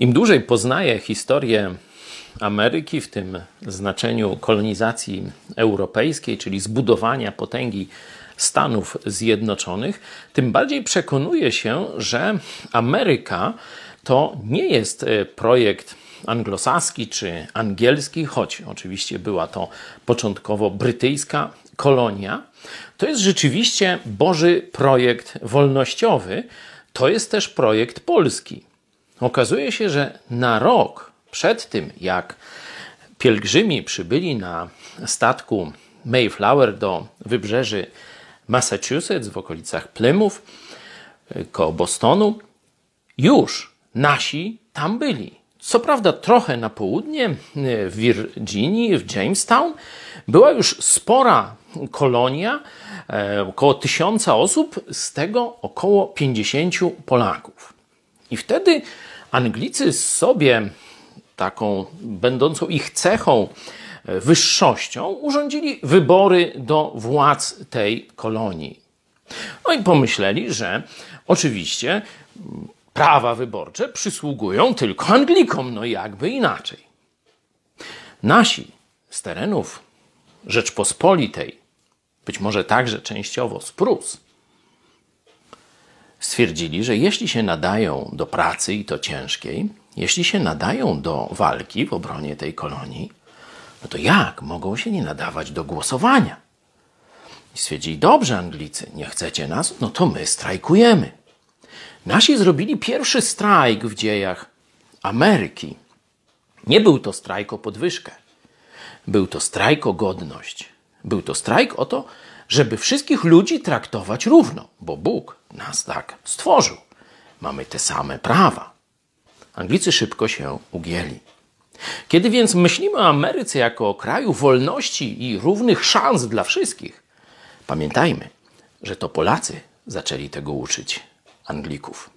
Im dłużej poznaję historię Ameryki w tym znaczeniu kolonizacji europejskiej, czyli zbudowania potęgi Stanów Zjednoczonych, tym bardziej przekonuję się, że Ameryka to nie jest e, projekt anglosaski czy angielski, choć oczywiście była to początkowo brytyjska kolonia. To jest rzeczywiście Boży projekt wolnościowy, to jest też projekt polski. Okazuje się, że na rok przed tym, jak pielgrzymi przybyli na statku Mayflower do wybrzeży Massachusetts w okolicach Plymouth, koło Bostonu, już nasi tam byli. Co prawda, trochę na południe, w Virginii, w Jamestown, była już spora kolonia, e, około tysiąca osób, z tego około 50 Polaków. I wtedy Anglicy sobie taką będącą ich cechą, e, wyższością, urządzili wybory do władz tej kolonii. No i pomyśleli, że oczywiście prawa wyborcze przysługują tylko Anglikom, no jakby inaczej. Nasi z terenów Rzeczpospolitej, być może także częściowo z Prus, stwierdzili, że jeśli się nadają do pracy i to ciężkiej, jeśli się nadają do walki w obronie tej kolonii, no to jak mogą się nie nadawać do głosowania? I stwierdzili, dobrze Anglicy, nie chcecie nas, no to my strajkujemy. Nasi zrobili pierwszy strajk w dziejach Ameryki. Nie był to strajk o podwyżkę. Był to strajk o godność. Był to strajk o to, żeby wszystkich ludzi traktować równo, bo Bóg nas tak stworzył. Mamy te same prawa. Anglicy szybko się ugięli. Kiedy więc myślimy o Ameryce jako o kraju wolności i równych szans dla wszystkich, pamiętajmy, że to Polacy zaczęli tego uczyć Anglików.